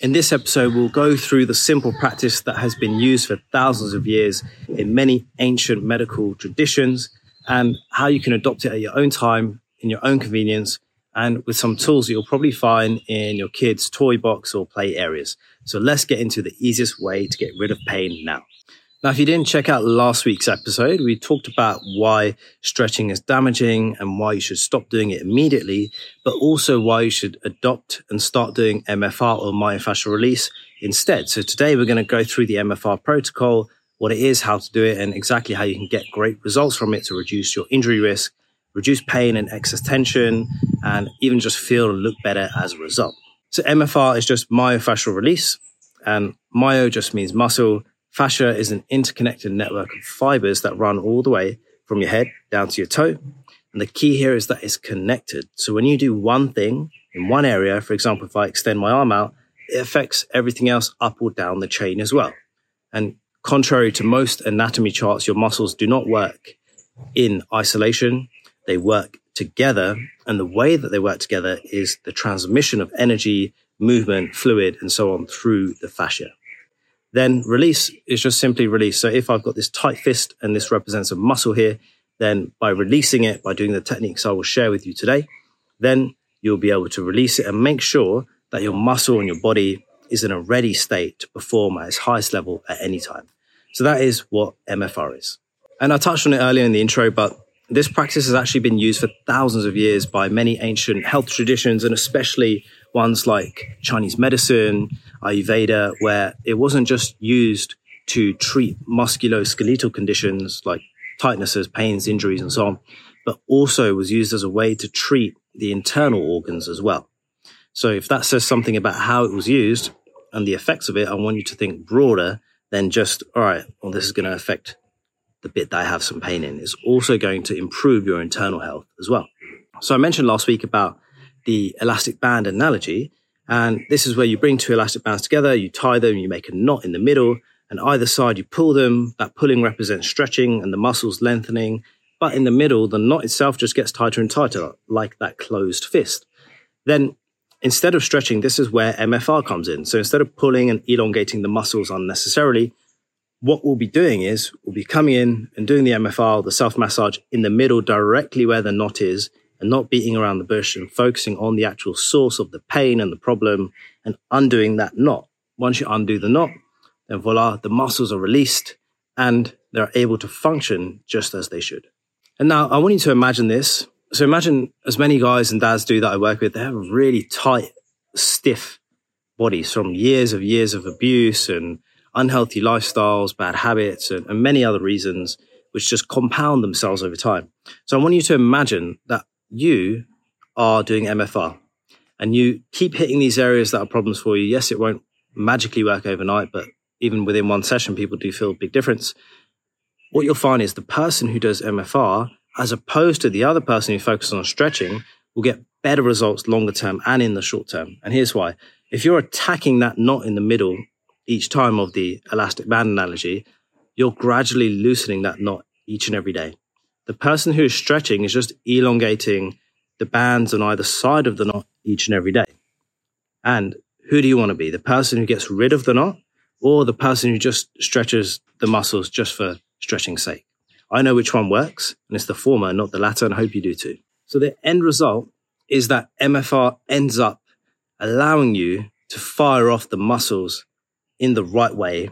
In this episode, we'll go through the simple practice that has been used for thousands of years in many ancient medical traditions and how you can adopt it at your own time, in your own convenience, and with some tools that you'll probably find in your kids' toy box or play areas. So let's get into the easiest way to get rid of pain now. Now, if you didn't check out last week's episode, we talked about why stretching is damaging and why you should stop doing it immediately, but also why you should adopt and start doing MFR or myofascial release instead. So today we're going to go through the MFR protocol, what it is, how to do it, and exactly how you can get great results from it to reduce your injury risk, reduce pain and excess tension, and even just feel and look better as a result. So MFR is just myofascial release, and myo just means muscle Fascia is an interconnected network of fibers that run all the way from your head down to your toe. And the key here is that it's connected. So when you do one thing in one area, for example, if I extend my arm out, it affects everything else up or down the chain as well. And contrary to most anatomy charts, your muscles do not work in isolation. They work together. And the way that they work together is the transmission of energy, movement, fluid, and so on through the fascia. Then release is just simply release. So if I've got this tight fist and this represents a muscle here, then by releasing it, by doing the techniques I will share with you today, then you'll be able to release it and make sure that your muscle and your body is in a ready state to perform at its highest level at any time. So that is what MFR is. And I touched on it earlier in the intro, but this practice has actually been used for thousands of years by many ancient health traditions and especially ones like Chinese medicine, Ayurveda, where it wasn't just used to treat musculoskeletal conditions like tightnesses, pains, injuries, and so on, but also was used as a way to treat the internal organs as well. So if that says something about how it was used and the effects of it, I want you to think broader than just, all right, well, this is going to affect the bit that I have some pain in. It's also going to improve your internal health as well. So I mentioned last week about the elastic band analogy. And this is where you bring two elastic bands together, you tie them, you make a knot in the middle, and either side you pull them. That pulling represents stretching and the muscles lengthening. But in the middle, the knot itself just gets tighter and tighter, like that closed fist. Then instead of stretching, this is where MFR comes in. So instead of pulling and elongating the muscles unnecessarily, what we'll be doing is we'll be coming in and doing the MFR, the self massage in the middle, directly where the knot is, and not beating around the bush and focusing on the actual source of the pain and the problem and undoing that knot. Once you undo the knot, then voila, the muscles are released and they're able to function just as they should. And now I want you to imagine this. So imagine as many guys and dads do that I work with, they have really tight, stiff bodies from years of years of abuse and unhealthy lifestyles, bad habits, and, and many other reasons, which just compound themselves over time. So I want you to imagine that you are doing MFR and you keep hitting these areas that are problems for you, yes, it won't magically work overnight, but even within one session, people do feel a big difference. What you'll find is the person who does MFR, as opposed to the other person who focuses on stretching, will get better results longer term and in the short term. And here's why. If you're attacking that knot in the middle each time of the elastic band analogy, you're gradually loosening that knot each and every day. The person who is stretching is just elongating the bands on either side of the knot each and every day. And who do you want to be? The person who gets rid of the knot or the person who just stretches the muscles just for stretching's sake? I know which one works, and it's the former, not the latter, and I hope you do too. So the end result is that MFR ends up allowing you to fire off the muscles in the right way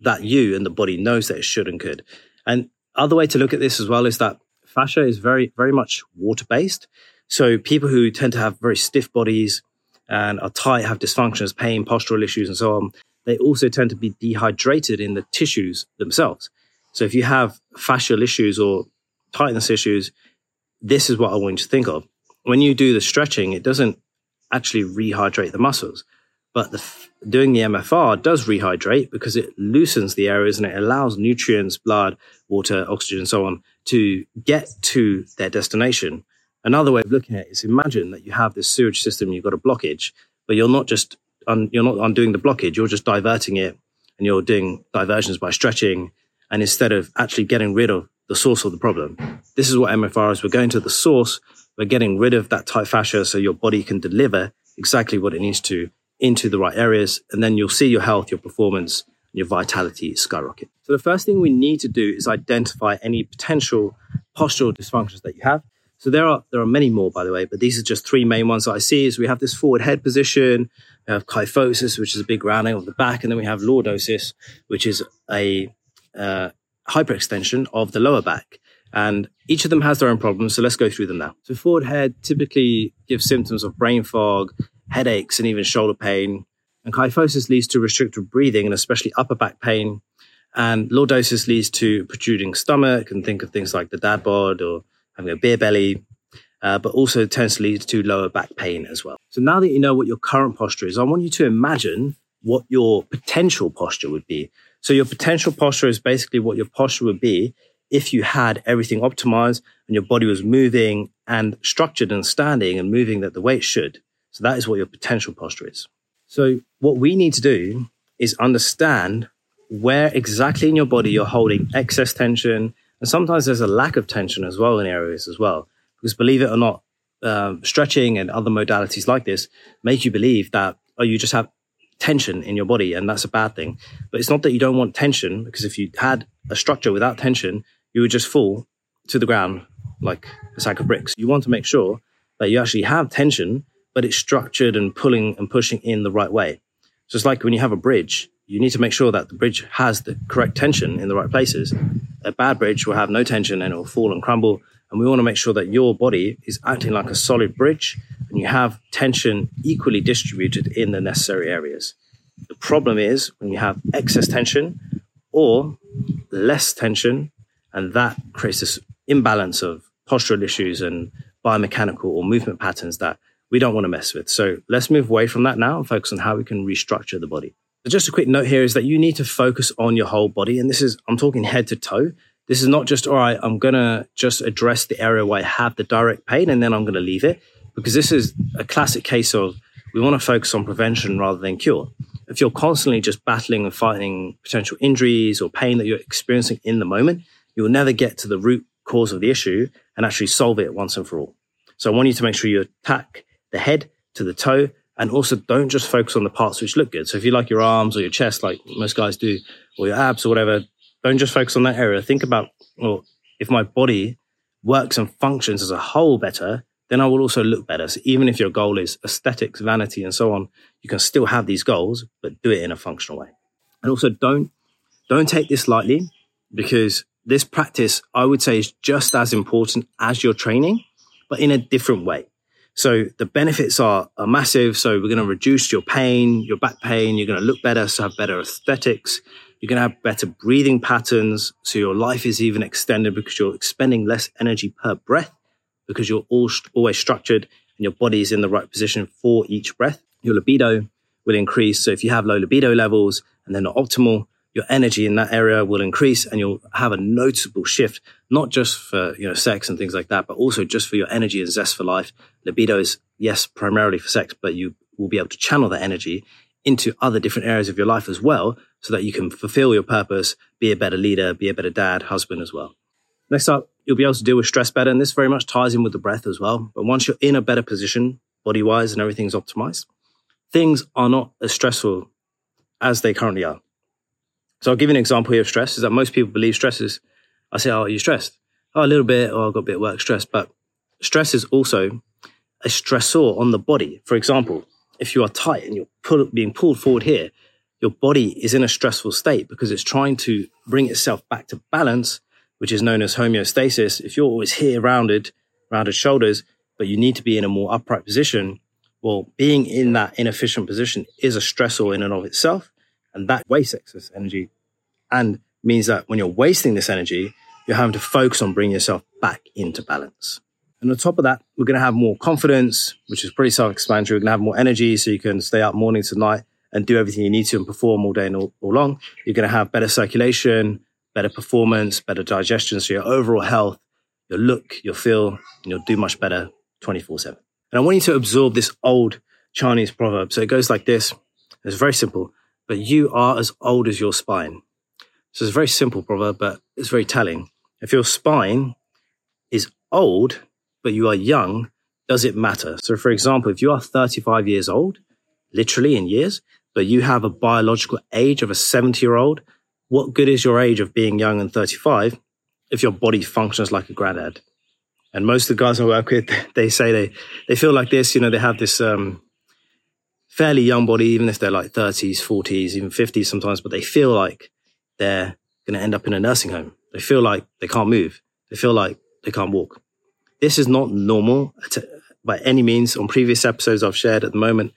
that you and the body knows that it should and could. And other way to look at this as well is that fascia is very, very much water based. So people who tend to have very stiff bodies and are tight, have dysfunctions, pain, postural issues, and so on, they also tend to be dehydrated in the tissues themselves. So if you have fascial issues or tightness issues, this is what I want you to think of. When you do the stretching, it doesn't actually rehydrate the muscles. But the, doing the MFR does rehydrate because it loosens the areas and it allows nutrients, blood, water, oxygen, and so on to get to their destination. Another way of looking at it is imagine that you have this sewage system, you've got a blockage, but you're not just un, you're not undoing the blockage, you're just diverting it, and you're doing diversions by stretching, and instead of actually getting rid of the source of the problem. This is what MFR is. We're going to the source. We're getting rid of that tight fascia so your body can deliver exactly what it needs to into the right areas, and then you'll see your health, your performance, and your vitality skyrocket. So the first thing we need to do is identify any potential postural dysfunctions that you have. So there are there are many more, by the way, but these are just three main ones that I see. Is we have this forward head position, we have kyphosis, which is a big rounding of the back, and then we have lordosis, which is a uh, hyperextension of the lower back. And each of them has their own problems. So let's go through them now. So forward head typically gives symptoms of brain fog, headaches, and even shoulder pain. And kyphosis leads to restricted breathing and especially upper back pain. And lordosis leads to protruding stomach and think of things like the dad bod or having a beer belly, uh, but also tends to lead to lower back pain as well. So now that you know what your current posture is, I want you to imagine what your potential posture would be. So your potential posture is basically what your posture would be if you had everything optimized and your body was moving and structured and standing and moving that the it should. So that is what your potential posture is. So what we need to do is understand where exactly in your body you're holding excess tension. And sometimes there's a lack of tension as well in areas as well. Because believe it or not, um, stretching and other modalities like this make you believe that, oh, you just have tension in your body and that's a bad thing. But it's not that you don't want tension because if you had a structure without tension, you would just fall to the ground like a sack of bricks. You want to make sure that you actually have tension, but it's structured and pulling and pushing in the right way. So it's like when you have a bridge, you need to make sure that the bridge has the correct tension in the right places. A bad bridge will have no tension and it will fall and crumble. And we want to make sure that your body is acting like a solid bridge and you have tension equally distributed in the necessary areas. The problem is when you have excess tension or less tension and that creates this imbalance of postural issues and biomechanical or movement patterns that we don't want to mess with. So let's move away from that now and focus on how we can restructure the body. Just a quick note here is that you need to focus on your whole body. And this is, I'm talking head to toe. This is not just, all right, I'm going to just address the area where I have the direct pain and then I'm going to leave it. Because this is a classic case of we want to focus on prevention rather than cure. If you're constantly just battling and fighting potential injuries or pain that you're experiencing in the moment, you will never get to the root cause of the issue and actually solve it once and for all. So I want you to make sure you attack the head to the toe and also don't just focus on the parts which look good. So if you like your arms or your chest, like most guys do, or your abs or whatever, don't just focus on that area. Think about, well, if my body works and functions as a whole better, then I will also look better. So even if your goal is aesthetics, vanity, and so on, you can still have these goals, but do it in a functional way. And also don't, don't take this lightly because this practice, I would say, is just as important as your training, but in a different way. So the benefits are, are massive. So we're going to reduce your pain, your back pain. You're going to look better, so have better aesthetics. You're going to have better breathing patterns. So your life is even extended because you're expending less energy per breath because you're all, always structured and your body is in the right position for each breath. Your libido will increase. So if you have low libido levels and they're not optimal, your energy in that area will increase and you'll have a noticeable shift, not just for, you know, sex and things like that, but also just for your energy and zest for life. Libido is, yes, primarily for sex, but you will be able to channel that energy into other different areas of your life as well, so that you can fulfill your purpose, be a better leader, be a better dad, husband as well. Next up, you'll be able to deal with stress better. And this very much ties in with the breath as well. But once you're in a better position, body wise, and everything's optimized, things are not as stressful as they currently are. So I'll give you an example here of stress is that most people believe stress is, I say, oh, are you stressed? Oh, a little bit, or oh, I've got a bit of work stress. But stress is also a stressor on the body. For example, if you are tight and you're pull, being pulled forward here, your body is in a stressful state because it's trying to bring itself back to balance, which is known as homeostasis. If you're always here rounded, rounded shoulders, but you need to be in a more upright position, well, being in that inefficient position is a stressor in and of itself. And that wastes excess energy and means that when you're wasting this energy, you're having to focus on bringing yourself back into balance. And on top of that, we're going to have more confidence, which is pretty self explanatory. We're going to have more energy so you can stay up morning to night and do everything you need to and perform all day and all, all long. You're going to have better circulation, better performance, better digestion. So your overall health, your look, your feel, and you'll do much better 24 7. And I want you to absorb this old Chinese proverb. So it goes like this. It's very simple but you are as old as your spine. So it's a very simple proverb, but it's very telling. If your spine is old, but you are young, does it matter? So, for example, if you are 35 years old, literally in years, but you have a biological age of a 70 year old, what good is your age of being young and 35 if your body functions like a granddad? And most of the guys I work with, they say they, they feel like this, you know, they have this um, fairly young body, even if they're like 30s, 40s, even 50s sometimes, but they feel like they're going to end up in a nursing home. They feel like they can't move. They feel like they can't walk. This is not normal by any means. On previous episodes I've shared at the moment,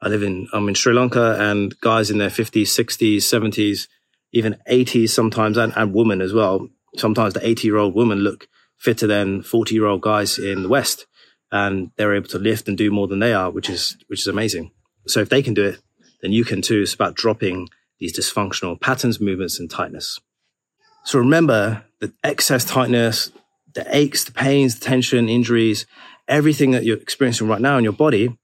I live in, I'm in Sri Lanka and guys in their 50s, 60s, 70s, even 80s sometimes, and, and women as well. Sometimes the 80 year old women look fitter than 40 year old guys in the West and they're able to lift and do more than they are, which is, which is amazing. So if they can do it, then you can too. It's about dropping these dysfunctional patterns, movements, and tightness. So remember the excess tightness, the aches, the pains, the tension, injuries, everything that you're experiencing right now in your body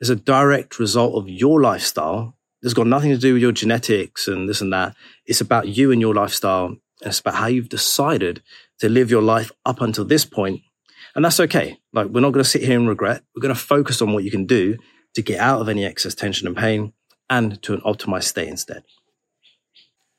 is a direct result of your lifestyle. It's got nothing to do with your genetics and this and that. It's about you and your lifestyle. And it's about how you've decided to live your life up until this point. And that's okay. Like, we're not going to sit here and regret. We're going to focus on what you can do to get out of any excess tension and pain and to an optimized state instead.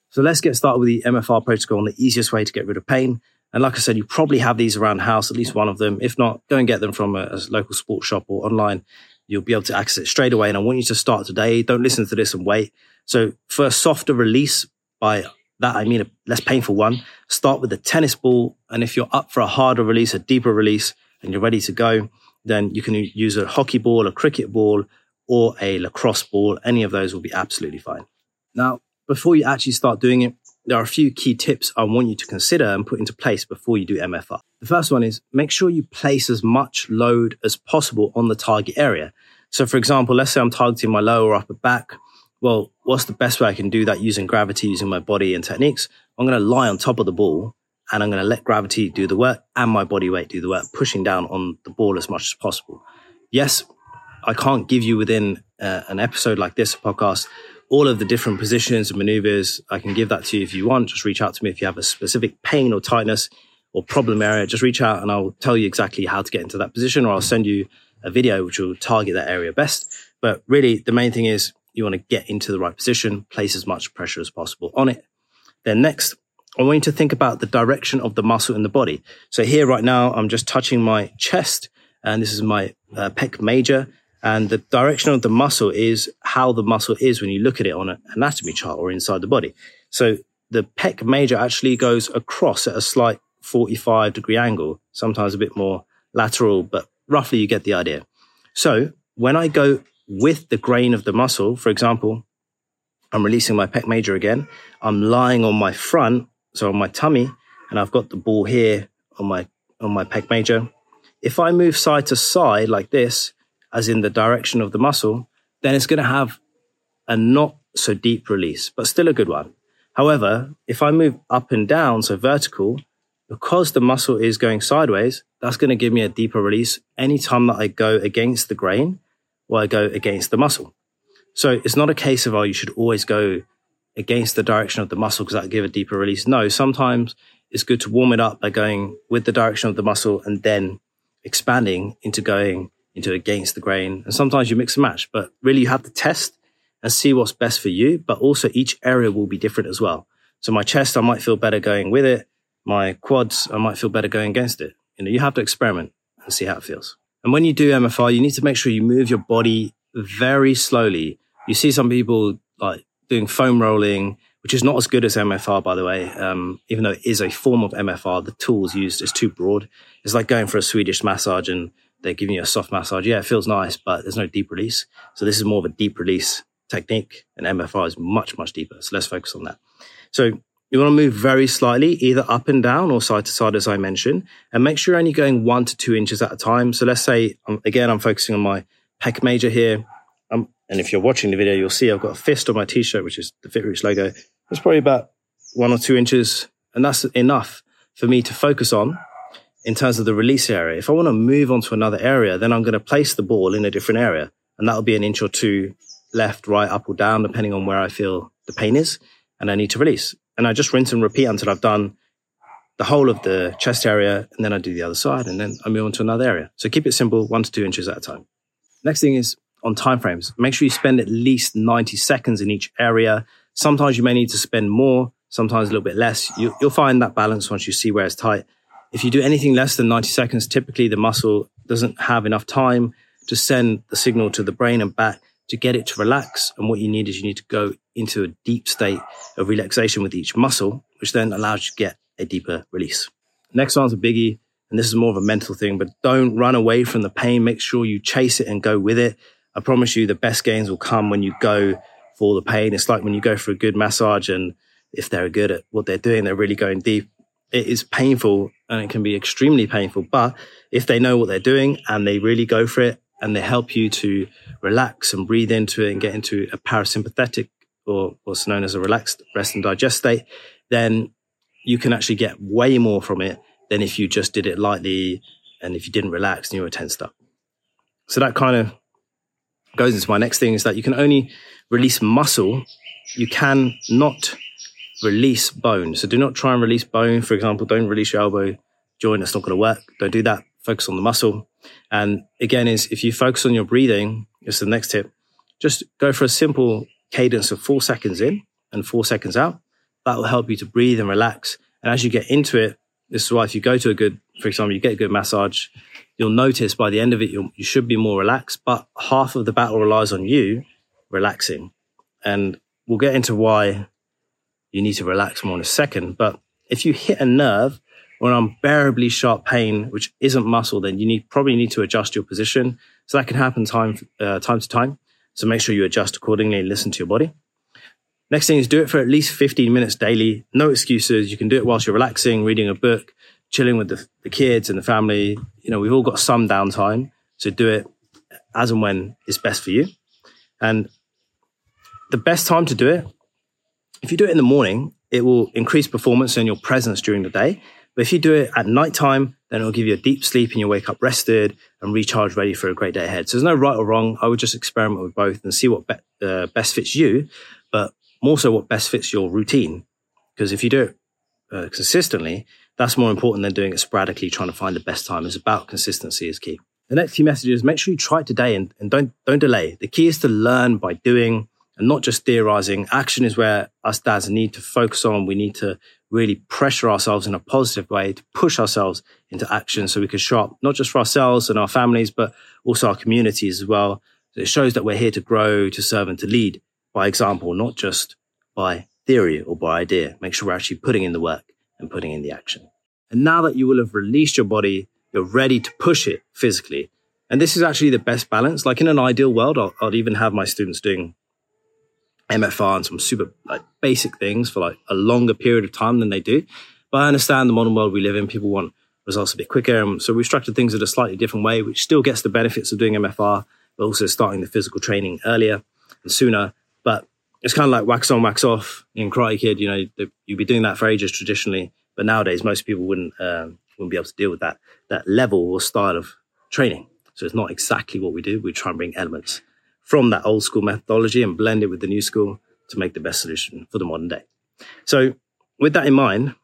So let's get started with the MFR protocol and the easiest way to get rid of pain. And like I said, you probably have these around the house, at least one of them. If not, go and get them from a, a local sports shop or online. You'll be able to access it straight away. And I want you to start today. Don't listen to this and wait. So for a softer release, by that I mean a less painful one, start with the tennis ball. And if you're up for a harder release, a deeper release, and you're ready to go, then you can use a hockey ball, a cricket ball, or a lacrosse ball. Any of those will be absolutely fine. Now, before you actually start doing it, there are a few key tips I want you to consider and put into place before you do MFR. The first one is make sure you place as much load as possible on the target area. So, for example, let's say I'm targeting my lower or upper back. Well, what's the best way I can do that using gravity, using my body and techniques? I'm going to lie on top of the ball and I'm going to let gravity do the work and my body weight do the work, pushing down on the ball as much as possible. Yes, I can't give you within uh, an episode like this, a podcast, all of the different positions and maneuvers. I can give that to you if you want. Just reach out to me if you have a specific pain or tightness or problem area. Just reach out and I'll tell you exactly how to get into that position, or I'll send you a video which will target that area best. But really, the main thing is you want to get into the right position, place as much pressure as possible on it. Then next, I want you to think about the direction of the muscle in the body. So here right now, I'm just touching my chest and this is my uh, pec major and the direction of the muscle is how the muscle is when you look at it on an anatomy chart or inside the body. So the pec major actually goes across at a slight 45 degree angle, sometimes a bit more lateral, but roughly you get the idea. So when I go with the grain of the muscle, for example, I'm releasing my pec major again. I'm lying on my front, so on my tummy, and I've got the ball here on my on my pec major. If I move side to side like this, as in the direction of the muscle, then it's going to have a not so deep release, but still a good one. However, if I move up and down, so vertical, because the muscle is going sideways, that's going to give me a deeper release anytime that I go against the grain or I go against the muscle. So it's not a case of, oh, you should always go against the direction of the muscle because that'll give a deeper release. No, sometimes it's good to warm it up by going with the direction of the muscle and then expanding into going into against the grain. And sometimes you mix and match, but really you have to test and see what's best for you. But also each area will be different as well. So my chest, I might feel better going with it. My quads, I might feel better going against it. You know, you have to experiment and see how it feels. And when you do MFR, you need to make sure you move your body very slowly. You see some people like doing foam rolling, which is not as good as MFR, by the way. Um, even though it is a form of MFR, the tools used is too broad. It's like going for a Swedish massage and they're giving you a soft massage. Yeah, it feels nice, but there's no deep release. So this is more of a deep release technique, and MFR is much, much deeper. So let's focus on that. So you want to move very slightly, either up and down or side to side, as I mentioned, and make sure you're only going one to two inches at a time. So let's say, um, again, I'm focusing on my pec major here. Um, and if you're watching the video, you'll see I've got a fist on my t-shirt, which is the FitRoots logo. It's probably about one or two inches, and that's enough for me to focus on in terms of the release area. If I want to move on to another area, then I'm going to place the ball in a different area. And that'll be an inch or two left, right, up or down, depending on where I feel the pain is. And I need to release. And I just rinse and repeat until I've done the whole of the chest area. And then I do the other side and then I move on to another area. So keep it simple, one to two inches at a time. Next thing is on timeframes. Make sure you spend at least 90 seconds in each area. Sometimes you may need to spend more, sometimes a little bit less. You, will find that balance once you see where it's tight. If you do anything less than 90 seconds, typically the muscle doesn't have enough time to send the signal to the brain and back to get it to relax. And what you need is you need to go into a deep state of relaxation with each muscle, which then allows you to get a deeper release. Next one's a biggie. And this is more of a mental thing, but don't run away from the pain. Make sure you chase it and go with it. I promise you the best gains will come when you go for the pain. It's like when you go for a good massage and if they're good at what they're doing, they're really going deep. It is painful and it can be extremely painful. But if they know what they're doing and they really go for it and they help you to relax and breathe into it and get into a parasympathetic or what's known as a relaxed rest and digest state, then you can actually get way more from it than if you just did it lightly and if you didn't relax and you were tensed up. So that kind of goes into my next thing is that you can only release muscle. You can not release bone. So do not try and release bone. For example, don't release your elbow joint. That's not going to work. Don't do that. Focus on the muscle. And again, is if you focus on your breathing, it's the next tip. Just go for a simple cadence of four seconds in and four seconds out. That will help you to breathe and relax. And as you get into it, this is why if you go to a good, for example, you get a good massage, you'll notice by the end of it, you should be more relaxed, but half of the battle relies on you relaxing. And we'll get into why you need to relax more in a second. But if you hit a nerve or an unbearably sharp pain, which isn't muscle, then you need probably need to adjust your position. So that can happen time, uh, time to time. So make sure you adjust accordingly and listen to your body. Next thing is do it for at least 15 minutes daily. No excuses. You can do it whilst you're relaxing, reading a book, chilling with the, the kids and the family. You know, we've all got some downtime. So do it as and when is best for you. And the best time to do it, if you do it in the morning, it will increase performance and your presence during the day. But if you do it at nighttime, then it'll give you a deep sleep and you'll wake up rested and recharged, ready for a great day ahead. So there's no right or wrong. I would just experiment with both and see what be- uh, best fits you. But more so what best fits your routine. Because if you do it uh, consistently, that's more important than doing it sporadically, trying to find the best time. It's about consistency is key. The next key message is make sure you try it today and, and don't, don't delay. The key is to learn by doing and not just theorizing. Action is where us dads need to focus on. We need to really pressure ourselves in a positive way to push ourselves into action so we can show up not just for ourselves and our families, but also our communities as well. It shows that we're here to grow, to serve and to lead by example, not just by theory or by idea. Make sure we're actually putting in the work and putting in the action. And now that you will have released your body, you're ready to push it physically. And this is actually the best balance. Like in an ideal world, I'll, I'll even have my students doing MFR and some super like basic things for like a longer period of time than they do. But I understand the modern world we live in, people want results a bit quicker. And so we've structured things in a slightly different way, which still gets the benefits of doing MFR, but also starting the physical training earlier and sooner it's kind of like wax on, wax off in Karate Kid. You know, you'd be doing that for ages traditionally, but nowadays most people wouldn't um, wouldn't be able to deal with that that level or style of training. So it's not exactly what we do. We try and bring elements from that old school methodology and blend it with the new school to make the best solution for the modern day. So with that in mind,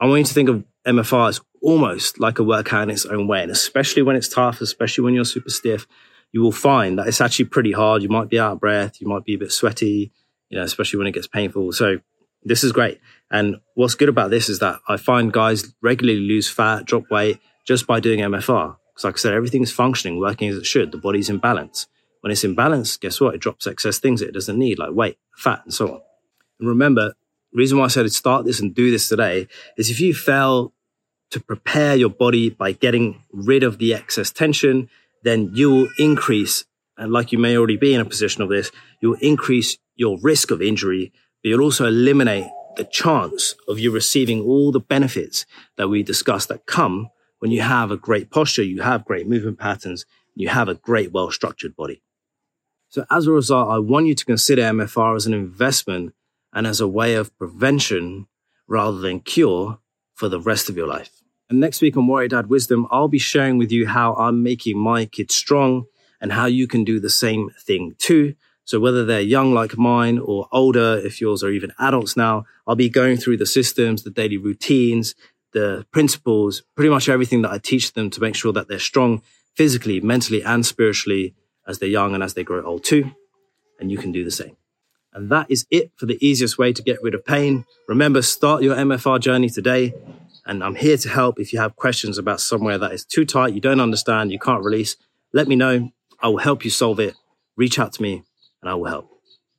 I want you to think of MFR as almost like a workout in its own way, and especially when it's tough, especially when you're super stiff, you will find that it's actually pretty hard. You might be out of breath. You might be a bit sweaty, you know, especially when it gets painful. So this is great. And what's good about this is that I find guys regularly lose fat, drop weight just by doing MFR. Because like I said, everything's functioning, working as it should. The body's in balance. When it's in balance, guess what? It drops excess things it doesn't need, like weight, fat, and so on. And remember, the reason why I said to start this and do this today is if you fail to prepare your body by getting rid of the excess tension, then you will increase, and like you may already be in a position of this, you will increase your risk of injury, but you'll also eliminate the chance of you receiving all the benefits that we discussed that come when you have a great posture, you have great movement patterns, you have a great, well structured body. So as a result, I want you to consider MFR as an investment and as a way of prevention rather than cure for the rest of your life. And next week on Warrior Dad Wisdom, I'll be sharing with you how I'm making my kids strong and how you can do the same thing too. So whether they're young like mine or older, if yours are even adults now, I'll be going through the systems, the daily routines, the principles, pretty much everything that I teach them to make sure that they're strong physically, mentally, and spiritually as they're young and as they grow old too. And you can do the same. And that is it for the easiest way to get rid of pain. Remember, start your MFR journey today. And I'm here to help if you have questions about somewhere that is too tight, you don't understand, you can't release. Let me know. I will help you solve it. Reach out to me and I will help.